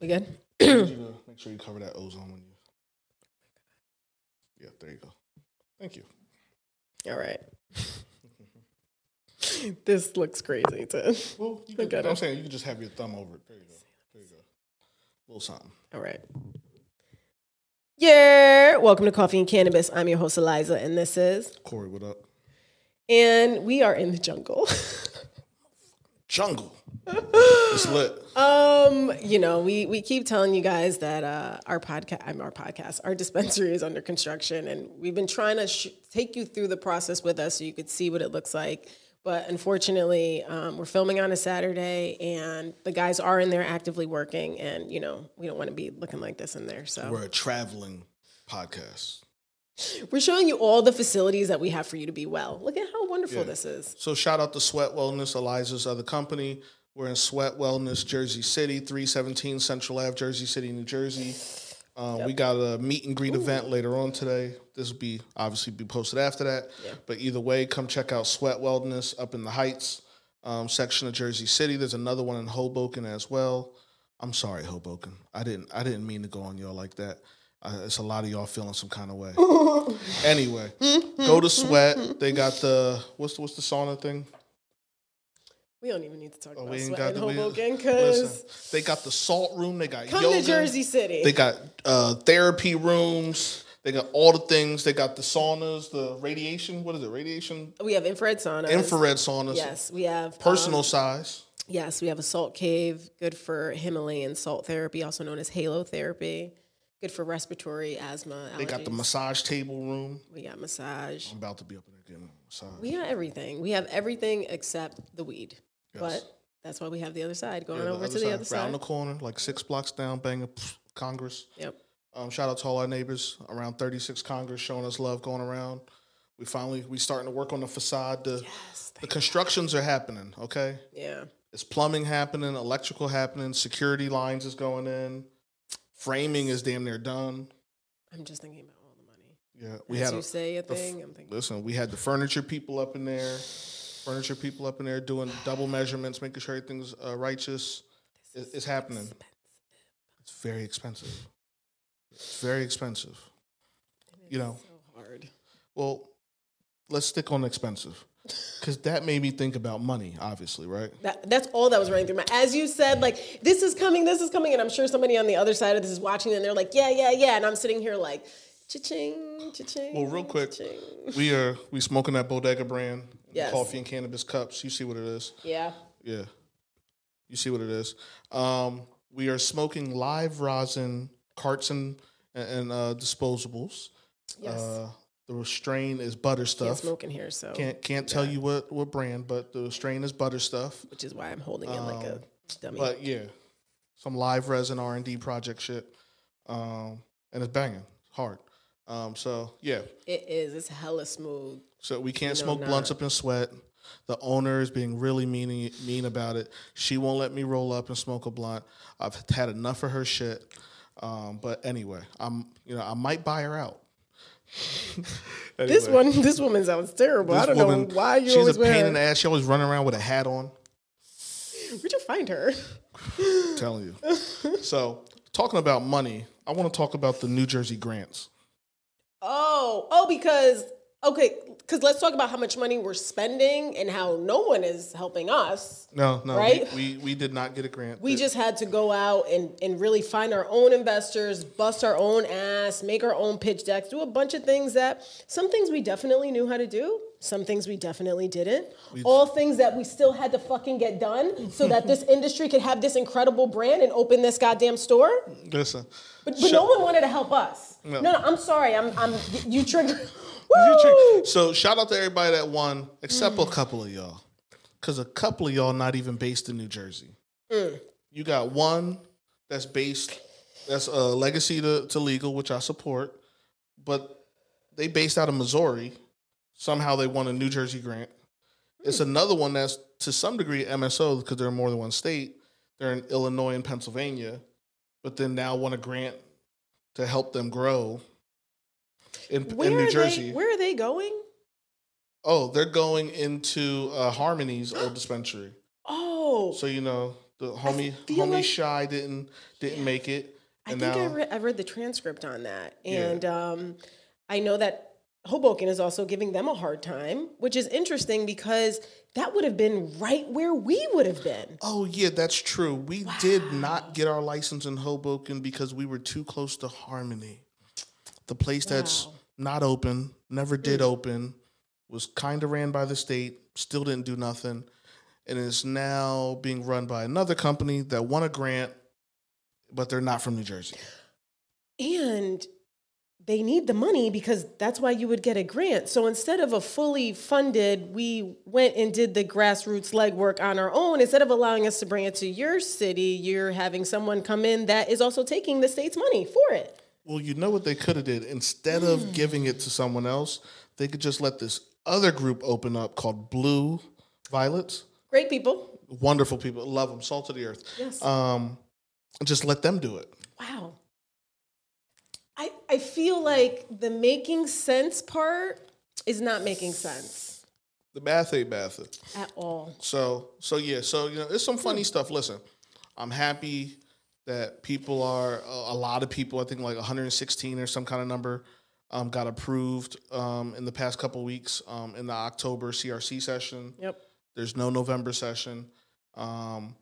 We good? You to make sure you cover that ozone when you. Yeah, there you go. Thank you. All right. this looks crazy too. Well, you Look can, at I'm it. saying you can just have your thumb over it. There you go. There you go. A little something. All right. Yeah. Welcome to Coffee and Cannabis. I'm your host Alyza, and this is, Corey, what up? and we are in the jungle. Jungle. it's lit. Um, you know, we we keep telling you guys that uh, our podcast, I'm our podcast, our dispensary is under construction, and we've been trying to sh- take you through the process with us so you could see what it looks like. But unfortunately, um, we're filming on a Saturday, and the guys are in there actively working, and you know, we don't want to be looking like this in there. So We're a traveling podcast. We're showing you all the facilities that we have for you to be well. Look at how wonderful Yeah. this is. So shout out to Sweat Wellness, Alyza's other company. We're in Sweat Wellness, Jersey City, 317 Central Ave, Jersey City, New Jersey. Um, We got a meet and greet event later on today. This will be obviously be posted after that. Yeah. But either way, come check out Sweat Wellness up in the Heights um, section of Jersey City. There's another one in Hoboken as well. I'm sorry, Hoboken. I didn't I didn't mean to go on y'all like that. Uh, it's a lot of y'all feeling some kind of way. anyway, go to Sweat. They got the what's the, what's the sauna thing? We don't even need to talk Oh, about we sweat in Hoboken because they got the salt room. They got come yoga. to Jersey City. They got uh, therapy rooms. They got all the things. They got the saunas, the radiation. What is it? Radiation, we have infrared saunas. infrared saunas, Yes, we have um, personal size. Yes, we have a salt cave, good for Himalayan salt therapy, also known as halotherapy. Good for respiratory asthma. Allergies. They got the massage table room. We got massage. I'm about to be up in there getting a massage. We got everything. We have everything except the weed. Yes. But that's why we have the other side going Yeah, the over to the side, other side. Round the corner, like six blocks down, bang Congress. Yep. Um, shout out to all our neighbors around 36 Congress showing us love going around. We finally we starting to work on the facade. The, Yes. the constructions are happening. Okay, Yeah. it's plumbing happening, electrical happening, security lines is going in, framing is damn near done. I'm just thinking about all the money. Yeah, we As had you a, say a thing, I'm thinking. listen. We had the furniture people up in there, furniture people up in there doing double measurements, making sure everything's uh, righteous. It, it's happening. It's very expensive. It's very expensive. You know, So hard. Well, let's stick on expensive because that made me think about money. Obviously, right? That, that's all that was running through my. As you said, like this is coming, this is coming, and I'm sure somebody on the other side of this is watching, and they're like, yeah, yeah, yeah, and I'm sitting here like, cha-ching, cha-ching. Well, real quick, cha-ching. we are we smoking that Bodega brand Yes. coffee and cannabis cups. You see what it is? Yeah. Yeah, you see what it is. Um, we are smoking live rosin carts and and uh, disposables. Yes. Uh, the strain is butter stuff. Can't smoke in here, so Can't can't tell you what what brand, but the strain is butter stuff. which is why I'm holding it like a dummy. Um, But yeah, some live resin R and D project shit, um, and it's banging hard. Um, so yeah, it is. It's hella smooth. so we can't smoke blunts up in sweat. The owner is being really mean mean about it. She won't let me roll up and smoke a blunt. I've had enough of her shit. Um, but anyway, I'm you know I might buy her out. This one, this woman sounds terrible. I don't woman, know why you She's always a pain in the ass. She always running around with a hat on. Where'd you find her? telling you. so, talking about money, I want to talk about the New Jersey grants. Oh, oh, because okay, because let's talk about how much money we're spending and how no one is helping us. No, no, Right? we, we we did not get a grant. We just had to go out and, and really find our own investors, bust our own ass, make our own pitch decks, do a bunch of things that some things we definitely knew how to do, some things we definitely didn't. All things that we still had to fucking get done so that this industry could have this incredible brand and open this goddamn store. listen. But, but no one wanted to help us. No, no, I'm sorry. I'm I'm you trigger. Woo! So shout out to everybody that won, except a couple of y'all, because a couple of y'all not even based in New Jersey. Mm. You got one that's based, that's a legacy to, to legal, which I support, but they based out of Missouri. Somehow they won a New Jersey grant. It's mm. another one that's to some degree MSO because they're in more than one state. They're in Illinois and Pennsylvania, but then now want a grant to help them grow in, in New Jersey. They, where are they going? Oh, they're going into uh, Harmony's old dispensary. Oh, So you know The homie homie like- shy didn't didn't make it, I think I, re- I read the transcript on that, Yeah. and um, I know that Hoboken is also giving them a hard time, which is interesting because that would have been right where we would have been. oh yeah, that's true. We did not get our license in Hoboken because we were too close to Harmony, the place that's Wow. Not open, never did mm. open, was kind of ran by the state, still didn't do nothing, and is now being run by another company that won a grant, but they're not from New Jersey. And they need the money because that's why you would get a grant. So instead of a fully funded, we went and did the grassroots legwork on our own. Instead of allowing us to bring it to your city, you're having someone come in that is also taking the state's money for it. Well, you know what they could have did instead of giving it to someone else, they could just let this other group open up called Blue Violets. Great people. Wonderful people, love them, salt of the earth. Yes. Um, just let them do it. Wow. I I feel like the making sense part is not making sense The bath ain't bath. at all. So so yeah, so you know, it's some funny stuff. Listen, I'm happy that people are a lot of people. I think like 116 or some kind of number um, got approved um, in the past couple weeks um, in the October CRC session. Yep. There's no November session. Um,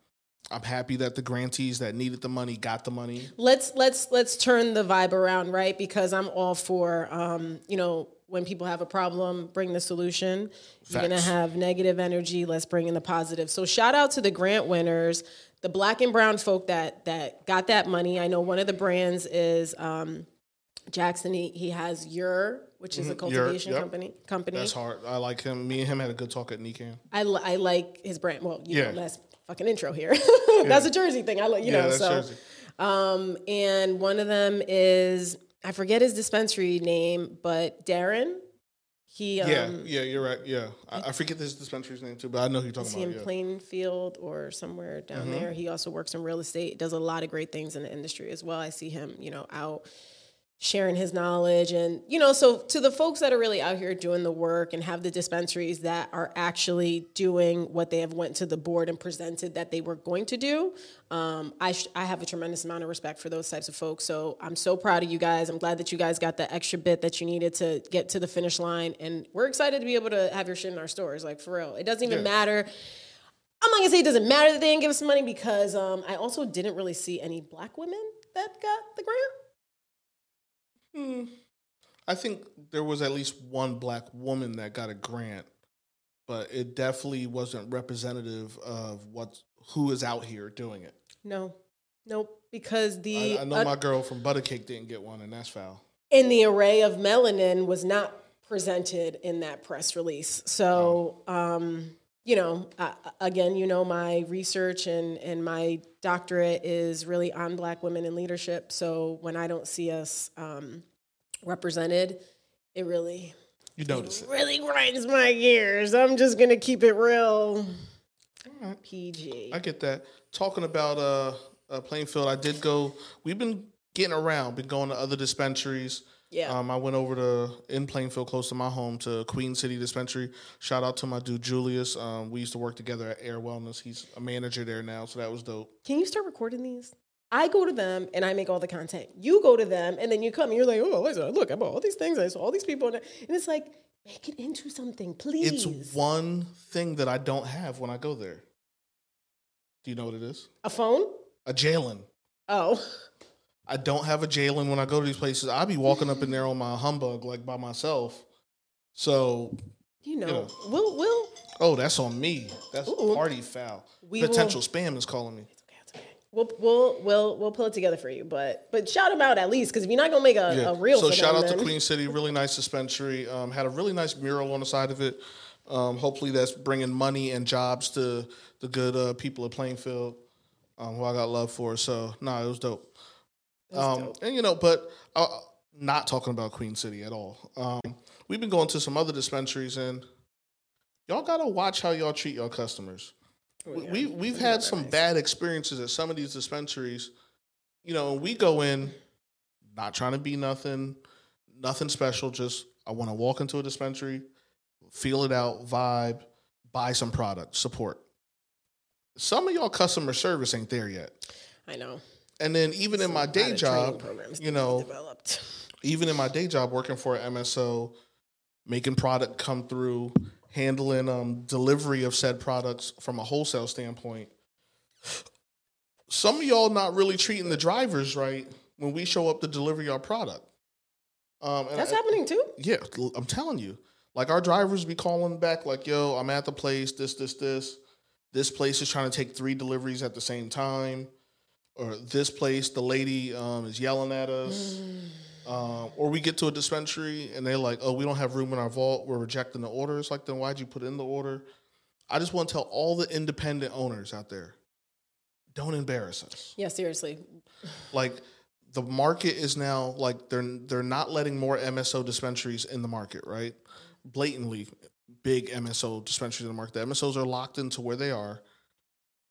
I'm happy that the grantees that needed the money got the money. Let's let's let's turn the vibe around, right? Because I'm all for um, you know, when people have a problem, bring the solution. You're gonna have negative energy, let's bring in the positive. So shout out to the grant winners, the black and brown folk that that got that money. I know one of the brands is um Jackson, he, he has Your, which is a Mhm, Your, cultivation yep. company. Company. That's hard. I like him. Me and him had a good talk at NECANN. I, li- I like his brand. Well, you Yeah. know, that's fucking intro here. that's a Jersey thing. I like, you Yeah, know, so. Jersey. Um, and one of them is, I forget his dispensary name, but Darren, he, um, yeah, yeah, you're right. Yeah, I, I forget his dispensary's name too, but I know who you're is talking he in about. Yeah. Plainfield or somewhere down Mm-hmm. there? He also works in real estate, does a lot of great things in the industry as well. I see him, you know, out sharing his knowledge and you know so to the folks that are really out here doing the work and have the dispensaries that are actually doing what they have went to the board and presented that they were going to do um, I, sh- I have a tremendous amount of respect for those types of folks. So i'm so proud of you guys. I'm glad that you guys got the extra bit that you needed to get to the finish line. And we're excited to be able to have your shit in our stores like for real. It doesn't even Yeah. matter. I'm not gonna say it doesn't matter that they didn't give us money because um, i also didn't really see any black women that got the grant I think there was at least one black woman that got a grant, but it definitely wasn't representative of what who is out here doing it. No, nope. Because the I, I know uh, my girl from Buttercake didn't get one, and that's foul. in the array of melanin was not presented in that press release. So, um, you know, uh, again, you know, my research and and my doctorate is really on Black women in leadership. So when I don't see us um, represented, it really You notice it. really grinds my gears. I'm just gonna keep it real PG. I get that. Talking about uh, uh Plainfield, I did go. We've been getting around, been going to other dispensaries. Yeah. Um, I went over to in Plainfield, close to my home, to Queen City Dispensary. Shout out to my dude Julius. Um, we used to work together at Ayr Wellness. He's a manager there now, so that was dope. Can you start recording these? I go to them and I make all the content. You go to them and then you come and you're like, oh, look, I bought all these things. I saw all these people. And it's like, make it into something, please. It's one thing that I don't have when I go there. Do you know what it is? A phone? A Jalen. Oh. I don't have a Jalen when I go to these places. I'll be walking up in there on my humbug like by myself. So, You know, know. we'll, we'll, oh, that's on me. That's Ooh. party foul. We will- Potential spam is calling me. It's okay, it's okay. We'll, we'll, we'll, we'll pull it together for you. But, but shout them out at least, because if you're not going to make a, a reel So shout out to Queen City, really nice dispensary. Um, had a really nice mural on the side of it. Um, hopefully that's bringing money and jobs to the good uh, people of Plainfield, um, who I got love for. So no, nah, it was dope. Um. And you know, but uh, not talking about Queen City at all. Um, we've been going to some other dispensaries, and y'all gotta watch how y'all treat your customers. Oh, yeah. We we've had some nice. bad experiences at some of these dispensaries. You know, we go in not trying to be nothing, nothing special. Just I want to walk into a dispensary, feel it out, vibe, buy some product, support. some of y'all customer service ain't there yet. I know. And then even in my day lot of training job, you know, developed. even in my day job working for an MSO, making product come through, handling um, delivery of said products from a wholesale standpoint. Some of y'all not really treating the drivers right when we show up to deliver your product. Um, and That's I- happening too. yeah, I'm telling you. Like our drivers be calling back, like, yo, I'm at the place, this, this, this. This place is trying to take three deliveries at the same time. Or this place, the lady um, is yelling at us. Um, or we get to a dispensary and they're like, oh, we don't have room in our vault. We're rejecting the order. It's like, then why'd you put in the order? I just want to tell all the independent owners out there, don't embarrass us Yeah, seriously. like the market is now like they're they're not letting more MSO dispensaries in the market, right? Blatantly big MSO dispensaries in the market. The MSOs are locked into where they are,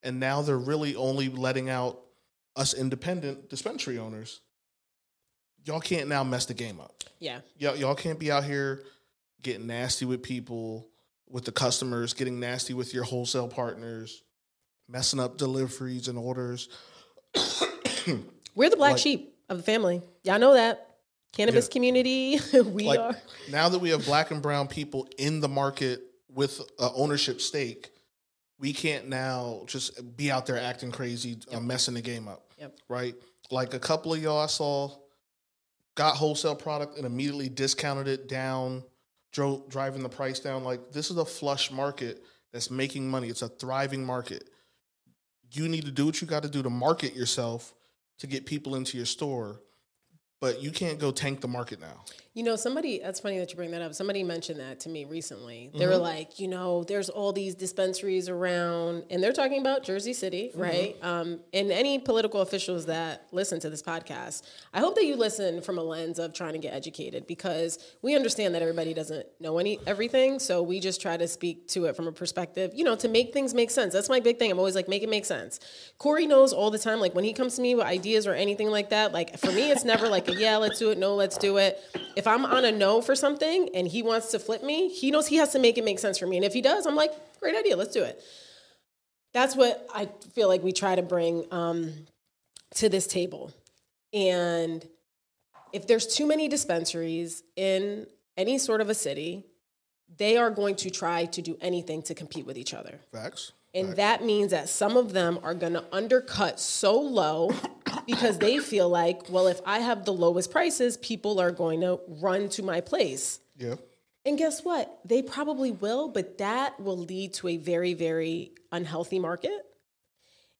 and now they're really only letting out us independent dispensary owners. Y'all can't now mess the game up. Yeah. Y'all, y'all can't be out here getting nasty with people, with the customers, getting nasty with your wholesale partners, messing up deliveries and orders. We're the black Like- sheep of the family. Y'all know that. Cannabis Yeah. community, we like are. now that we have black and brown people in the market with a ownership stake, we can't now just be out there acting crazy, uh, messing the game up. Yep. Right? Like a couple of y'all I saw got wholesale product and immediately discounted it down, drove driving the price down. Like this is a flush market that's making money. It's a thriving market. You need to do what you got to do to market yourself to get people into your store. But you can't go tank the market now. You know, somebody, that's funny that you bring that up. Somebody mentioned that to me recently. They Mm-hmm. were like, you know, there's all these dispensaries around, and they're talking about Jersey City, Mm-hmm. right? Um, and any political officials that listen to this podcast, I hope that you listen from a lens of trying to get educated because we understand that everybody doesn't know any everything. So we just try to speak to it from a perspective, you know, to make things make sense. That's my big thing. I'm always like, make it make sense. Corey knows all the time, like when he comes to me with ideas or anything like that, like for me, it's never like a yeah, let's do it, no, let's do it. If I'm on a no for something and he wants to flip me, he knows he has to make it make sense for me. And if he does, I'm like, great idea, let's do it. That's what I feel like we try to bring um, to this table. And if there's too many dispensaries in any sort of a city, they are going to try to do anything to compete with each other. Facts. And that means that some of them are going to undercut so low because they feel like, well, if I have the lowest prices, people are going to run to my place. Yeah. And guess what? They probably will, but that will lead to a very, very unhealthy market.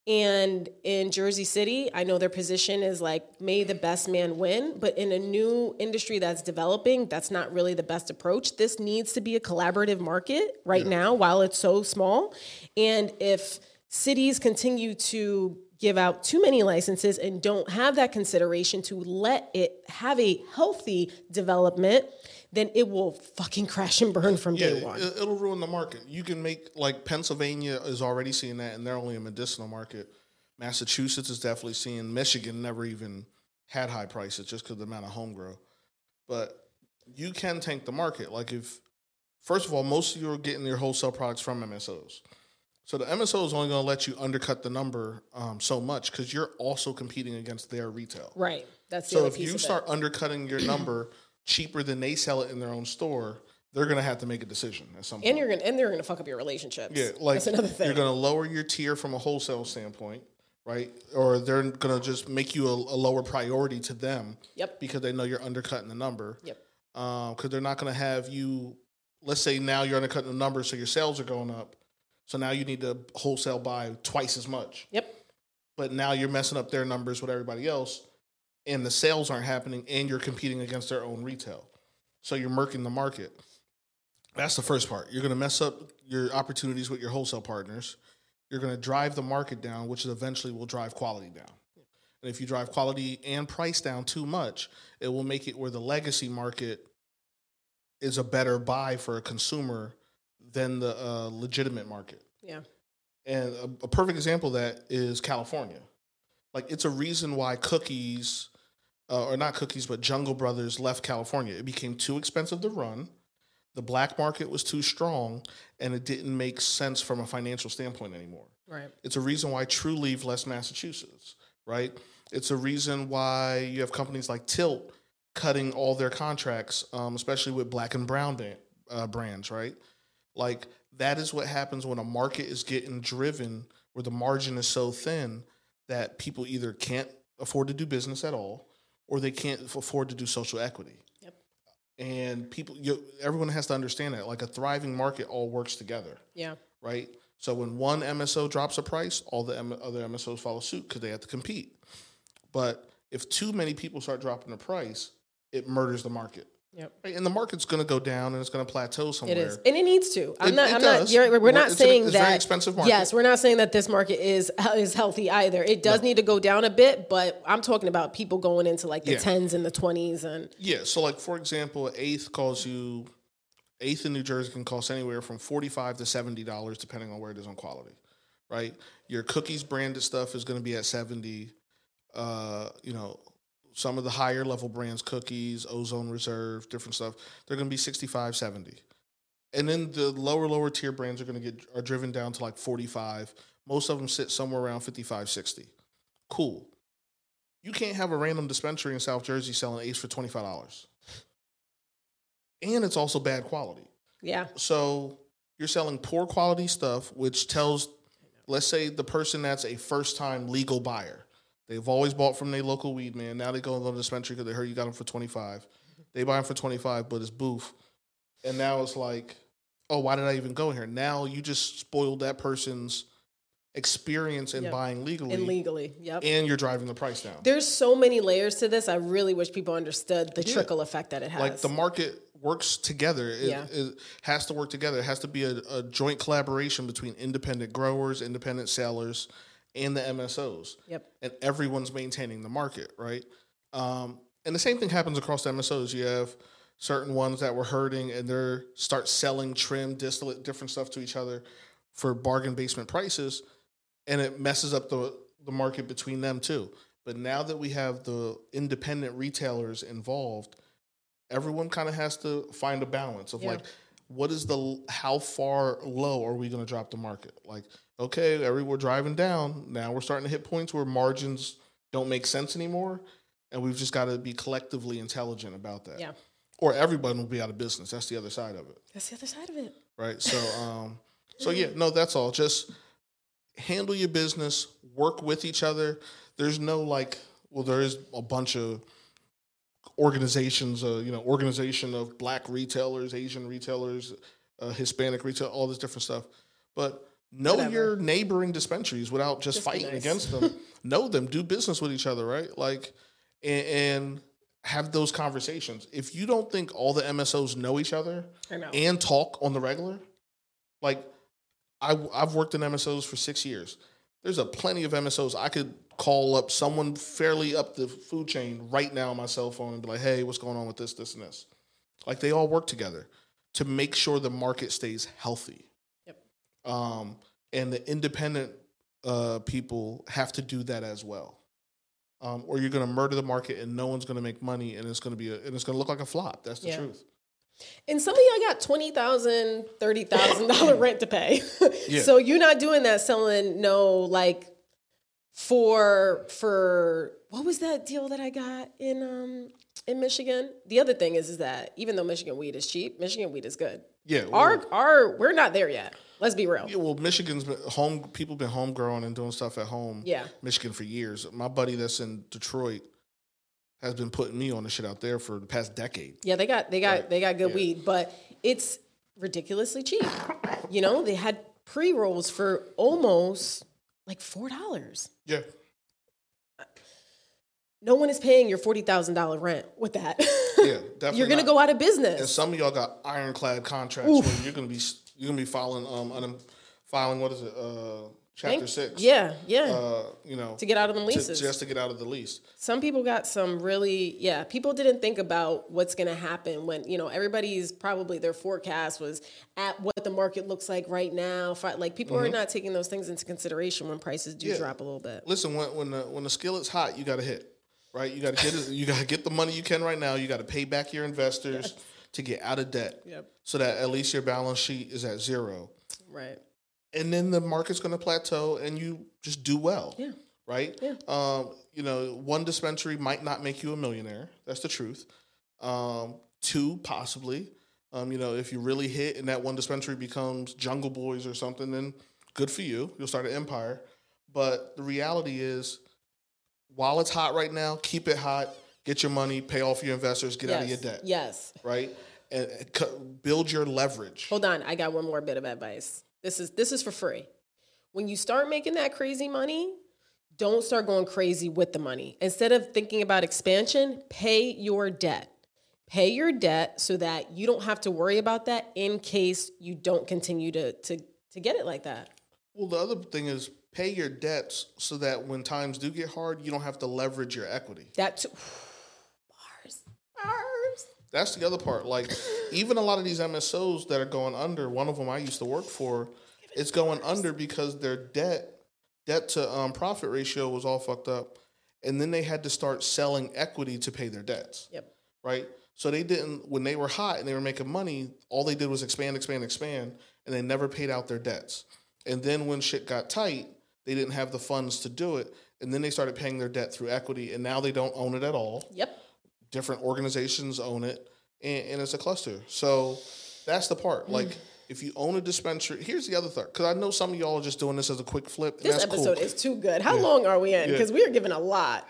And in Jersey City, I know their position is like, may the best man win. But in a new industry that's developing, that's not really the best approach. This needs to be a collaborative market right now while it's so small. And if cities continue to give out too many licenses and don't have that consideration to let it have a healthy development, then it will fucking crash and burn from Yeah, day one. it, it'll ruin the market. You can make like Pennsylvania is already seeing that, and they're only a medicinal market. Massachusetts is definitely seeing. Michigan never even had high prices just because the amount of home grow. But you can tank the market. Like if, first of all, most of you are getting your wholesale products from MSOs. So the MSO is only going to let you undercut the number um, so much because you're also competing against their retail. Right. That's the So if you start undercutting your number cheaper than they sell it in their own store, they're gonna have to make a decision at some point. and you're gonna and they're gonna fuck up your relationships. yeah, like that's another thing. you're gonna lower your tier from a wholesale standpoint, right? Or they're gonna just make you a, a lower priority to them Yep. because they know you're undercutting the number. Yep. Uh, because they're not gonna have you. Let's say now you're undercutting the number, so your sales are going up. So now you need to wholesale buy twice as much. Yep. But now you're messing up their numbers with everybody else, and the sales aren't happening, and you're competing against their own retail. So you're murking the market. That's the first part. You're going to mess up your opportunities with your wholesale partners. You're going to drive the market down, which eventually will drive quality down. And if you drive quality and price down too much, it will make it where the legacy market is a better buy for a consumer than the uh, legitimate market. Yeah. And a, a perfect example of that is California. Like it's a reason why cookies, uh, or not cookies, but Jungle Brothers left California. It became too expensive to run. the black market was too strong and it didn't make sense from a financial standpoint anymore. Right. It's a reason why Trulieve left Massachusetts, right? It's a reason why you have companies like Tilt cutting all their contracts, um, especially with black and brown band, uh, brands, right? Like that is what happens when a market is getting driven where the margin is so thin that people either can't afford to do business at all or they can't afford to do social equity. Yep. And people, you, everyone has to understand that. Like a thriving market all works together Yeah. right? So when one MSO drops a price, all the M- other MSOs follow suit because they have to compete. But if too many people start dropping the price, it murders the market. Yep. And the market's going to go down and it's going to plateau somewhere. It is, and it needs to. I'm It- not. it I'm does. not. You're, we're We're- not an- saying it's a that. very expensive market. Yes, we're not saying that this market is is healthy either. It does need to go down a bit, but I'm talking about people going into like the Yeah. tens and the twenties, and Yeah. So, like for example, eighth calls you eighth in New Jersey can cost anywhere from forty five to seventy dollars, depending on where it is on quality. Right. Your cookies branded stuff is going to be at seventy. Uh, you know, some of the higher level brands, cookies, Ozone Reserve, different stuff, they're going to be 65, 70. And then the lower, lower tier brands are going to get are driven down to like 45. Most of them sit somewhere around 55, 60. Cool. You can't have a random dispensary in South Jersey selling Ace for $25. And it's also bad quality. yeah, So you're selling poor quality stuff, which tells, let's say, the person that's a first time legal buyer. They've always bought from their local weed man. Now they go to the dispensary because they heard you got them for 25. They buy them for 25, but it's booth. And now it's like, oh, why did I even go here? Now you just spoiled that person's experience in Yep. buying legally, and legally. Yep. and you're driving the price down. There's so many layers to this. I really wish people understood the Yeah. trickle effect that it has. like the market works together. It, Yeah. it has to work together. It has to be a, a joint collaboration between independent growers, independent sellers, and the MSOs. Yep. And everyone's maintaining the market, right? Um, and the same thing happens across the MSOs. You have certain ones that were hurting and they're start selling trim, distillate, different stuff to each other for bargain basement prices, and it messes up the the market between them too. But now that we have the independent retailers involved, everyone kind of has to find a balance of Yeah. like what is the how far low are we going to drop the market like okay every we're driving down. Now we're starting to hit points where margins don't make sense anymore and we've just got to be collectively intelligent about that. Yeah. or everybody will be out of business. That's the other side of it. That's the other side of it. right? So um so yeah no that's all. Just handle your business work with each other. There's no like well there is a bunch of organizations uh you know organization of black retailers asian retailers uh, hispanic retail all this different stuff. But know Whatever. your neighboring dispensaries without just, Just fighting nice. against them know them do business with each other right like and, and have those conversations if you don't think all the msos know each other know. and talk on the regular. Like I I've worked in MSOs for six years. There's a plenty of MSOs I could call up someone fairly up the food chain right now on my cell phone and be like, hey, what's going on with this, this, and this. Like they all work together to make sure the market stays healthy. Um, and the independent uh, people have to do that as well. Um, or you're going to murder the market and no one's going to make money and it's going to be a, and it's going to look like a flop. That's the Yeah. truth. And some of y'all got twenty thousand, thirty thousand dollar rent to pay. Yeah. So you're not doing that selling no like for for what was that deal that I got in um in Michigan? The other thing is is that even though Michigan weed is cheap, Michigan weed is good. Yeah. Our our we're not there yet. Let's be real. Yeah, well, Michigan's been home. People been homegrown and doing stuff at home. Yeah. Michigan for years. My buddy that's in Detroit has been putting me on the shit out there for the past decade. Yeah, they got they got Right. they got good Yeah. weed, but it's ridiculously cheap. You know, they had pre rolls for almost like four dollars. Yeah, No one is paying your forty thousand dollar rent with that. yeah, definitely. You're gonna not. go out of business. And some of y'all got ironclad contracts where you're gonna be you're gonna be filing um unem- filing what is it uh chapter Thank- six Yeah, yeah. uh you know to get out of the to- leases. just to get out of the lease. some people got some really yeah people didn't think about what's going to happen when you know everybody's probably their forecast was at what the market looks like right now Fi- like people are not taking those things into consideration when prices do Mm-hmm. Yeah. drop a little bit Listen, when when the when the skillet's hot, you got to hit. Right, you got to get it. You got to get the money you can right now. You got to pay back your investors. to get out of debt, Yep. so that at least your balance sheet is at zero, Right. and then the market's going to plateau, and you just do well. Yeah. Right. Yeah. Um, you know, one dispensary might not make you a millionaire. That's the truth. Um, two, possibly. Um, you know, if you really hit and that one dispensary becomes Jungle Boys or something, then good for you. You'll start an empire. But the reality is, while it's hot right now, keep it hot. Get your money, pay off your investors, get out of your debt. Yes. Right, and uh, build your leverage. Hold on, I got one more bit of advice. This is this is for free. When you start making that crazy money, don't start going crazy with the money. Instead of thinking about expansion, pay your debt. Pay your debt so that you don't have to worry about that in case you don't continue to to to get it like that. Well, the other thing is pay your debts so that when times do get hard, you don't have to leverage your equity. That too. That's the other part. Like, even a lot of these MSOs that are going under, one of them I used to work for, it's going under because their debt, debt to um, profit ratio was all fucked up. And then they had to start selling equity to pay their debts, Yep. right? So they didn't, when they were hot and they were making money, all they did was expand, expand, expand, and they never paid out their debts. And then when shit got tight, they didn't have the funds to do it. And then they started paying their debt through equity, and now they don't own it at all Yep. Different organizations own it and, and it's a cluster. So that's the part. Hmm. Like if you own a dispensary here's the other thing because i know some of y'all are just doing this as a quick flip and This episode cool. is too good. How long are we in? Yeah. Because we are giving a lot.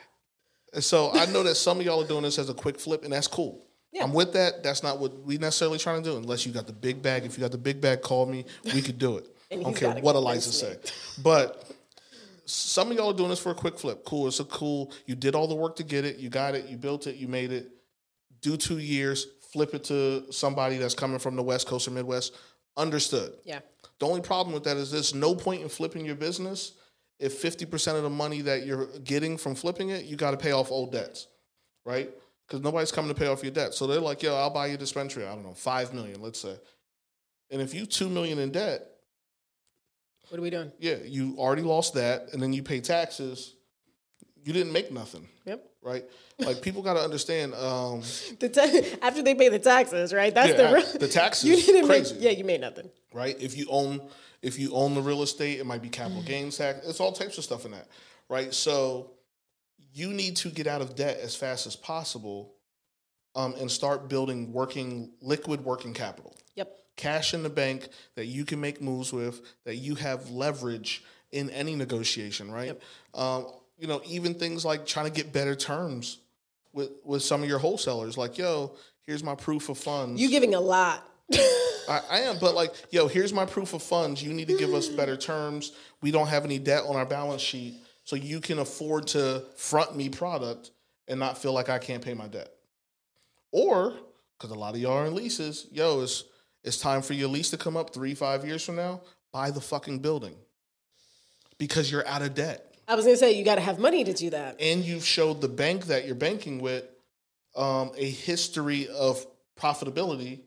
and so i know that some of y'all are doing this as a quick flip and that's cool. Yeah. i'm with that. That's not what we necessarily trying to do unless you got the big bag. If you got the big bag call me. We could do it. I don't care what Alyza say. But some of y'all are doing this for a quick flip cool it's a cool you did all the work to get it you got it you built it you made it do two years, flip it to somebody that's coming from the West Coast or Midwest. Understood. Yeah. The only problem with that is there's no point in flipping your business if 50% of the money that you're getting from flipping it, you got to pay off old debts, right? Because nobody's coming to pay off your debt. So they're like, yo, I'll buy you a dispensary. I don't know, five million, let's say. And if you two million in debt, What are we doing? yeah, you already lost that, and then you pay taxes. You didn't make nothing, Yep. right? Like people got to understand. Um, The ta- after they pay the taxes, right? That's Yeah, the real- the taxes You didn't crazy. make. Yeah, you made nothing. right? If you own if you own the real estate, it might be capital gains tax. It's all types of stuff in that, right? So you need to get out of debt as fast as possible, um, and start building working liquid working capital. Cash in the bank that you can make moves with, that you have leverage in any negotiation, right? Um, you know, even things like trying to get better terms with with some of your wholesalers, like, yo, here's my proof of funds. You giving a lot. I, I am, but like, yo, here's my proof of funds. You need to give us better terms. We don't have any debt on our balance sheet, so you can afford to front me product and not feel like I can't pay my debt. Or because a lot of y'all are in leases, yo, it's it's time for your lease to come up three, five years from now. Buy the fucking building because you're out of debt I was gonna say you got to have money to do that. and you've showed the bank that you're banking with um, a history of profitability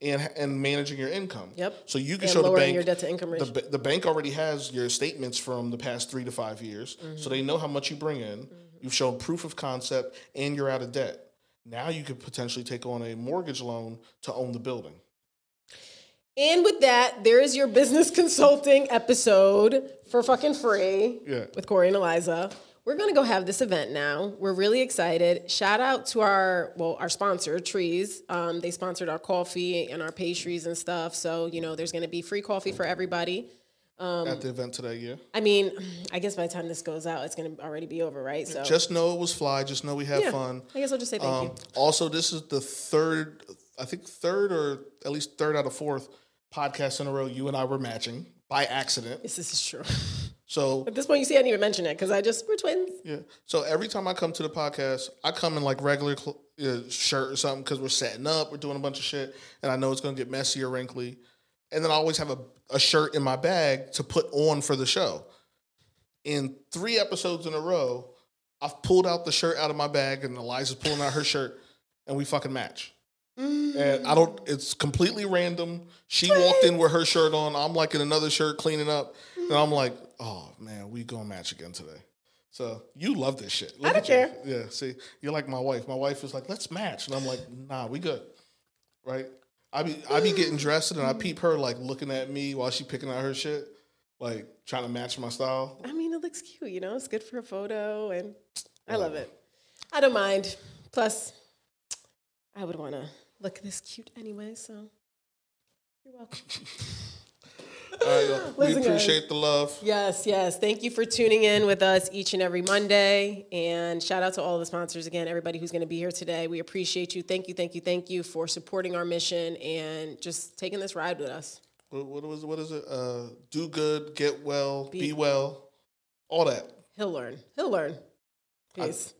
and and managing your income. Yep. So you can And show the bank your debt to income the, ratio. ba- the bank already has your statements from the past three to five years, Mm-hmm. so they know how much you bring in. You've shown proof of concept, and you're out of debt. Now you could potentially take on a mortgage loan to own the building. And with that, there is your business consulting episode for fucking free Yeah. with Corey and Alyza. We're gonna go have this event now. We're really excited. Shout out to our well, our sponsor, Trees. Um, they sponsored our coffee and our pastries and stuff. So you know, there's gonna be free coffee for everybody. Um, at the event today, yeah. I mean, I guess by the time this goes out, it's gonna already be over, right? So Just know it was fly. Just know we had yeah, fun. I guess I'll just say thank Um, you. also, this is the third, I think third or at least third out of fourth podcast in a row you and I were matching by accident. This is true. So At this point, you see, I didn't even mention it because I just we're twins. yeah. So every time I come to the podcast, I come in like regular cl- uh, shirt or something because we're setting up, we're doing a bunch of shit, and I know it's gonna get messy or wrinkly. And then I always have a, a shirt in my bag to put on for the show. In three episodes in a row, I've pulled out the shirt out of my bag, and Alyza's pulling out her shirt, and we fucking match. And I don't. It's completely random. She walked in with her shirt on. I'm like in another shirt cleaning up, and I'm like, oh man, we gonna match again today. So you love this shit. Look I don't at you. care. Yeah. See, you're like my wife. My wife is like, let's match, and I'm like, nah, we good. right? I be I be getting dressed and I peep her like looking at me while she picking out her shit, like trying to match my style. I mean, it looks cute, you know. It's good for a photo, and I love oh. it. I don't mind. Plus, I would want to look this cute anyway. So, you're welcome. All right, yo, we Listen, guys. appreciate the love. Yes, yes. Thank you for tuning in with us each and every Monday. And shout out to all the sponsors again, everybody who's going to be here today. We appreciate you. Thank you, thank you, thank you for supporting our mission and just taking this ride with us. What, what was what is it? Uh, do good, get well, be, Be- well, all that. He'll learn. He'll learn. Peace.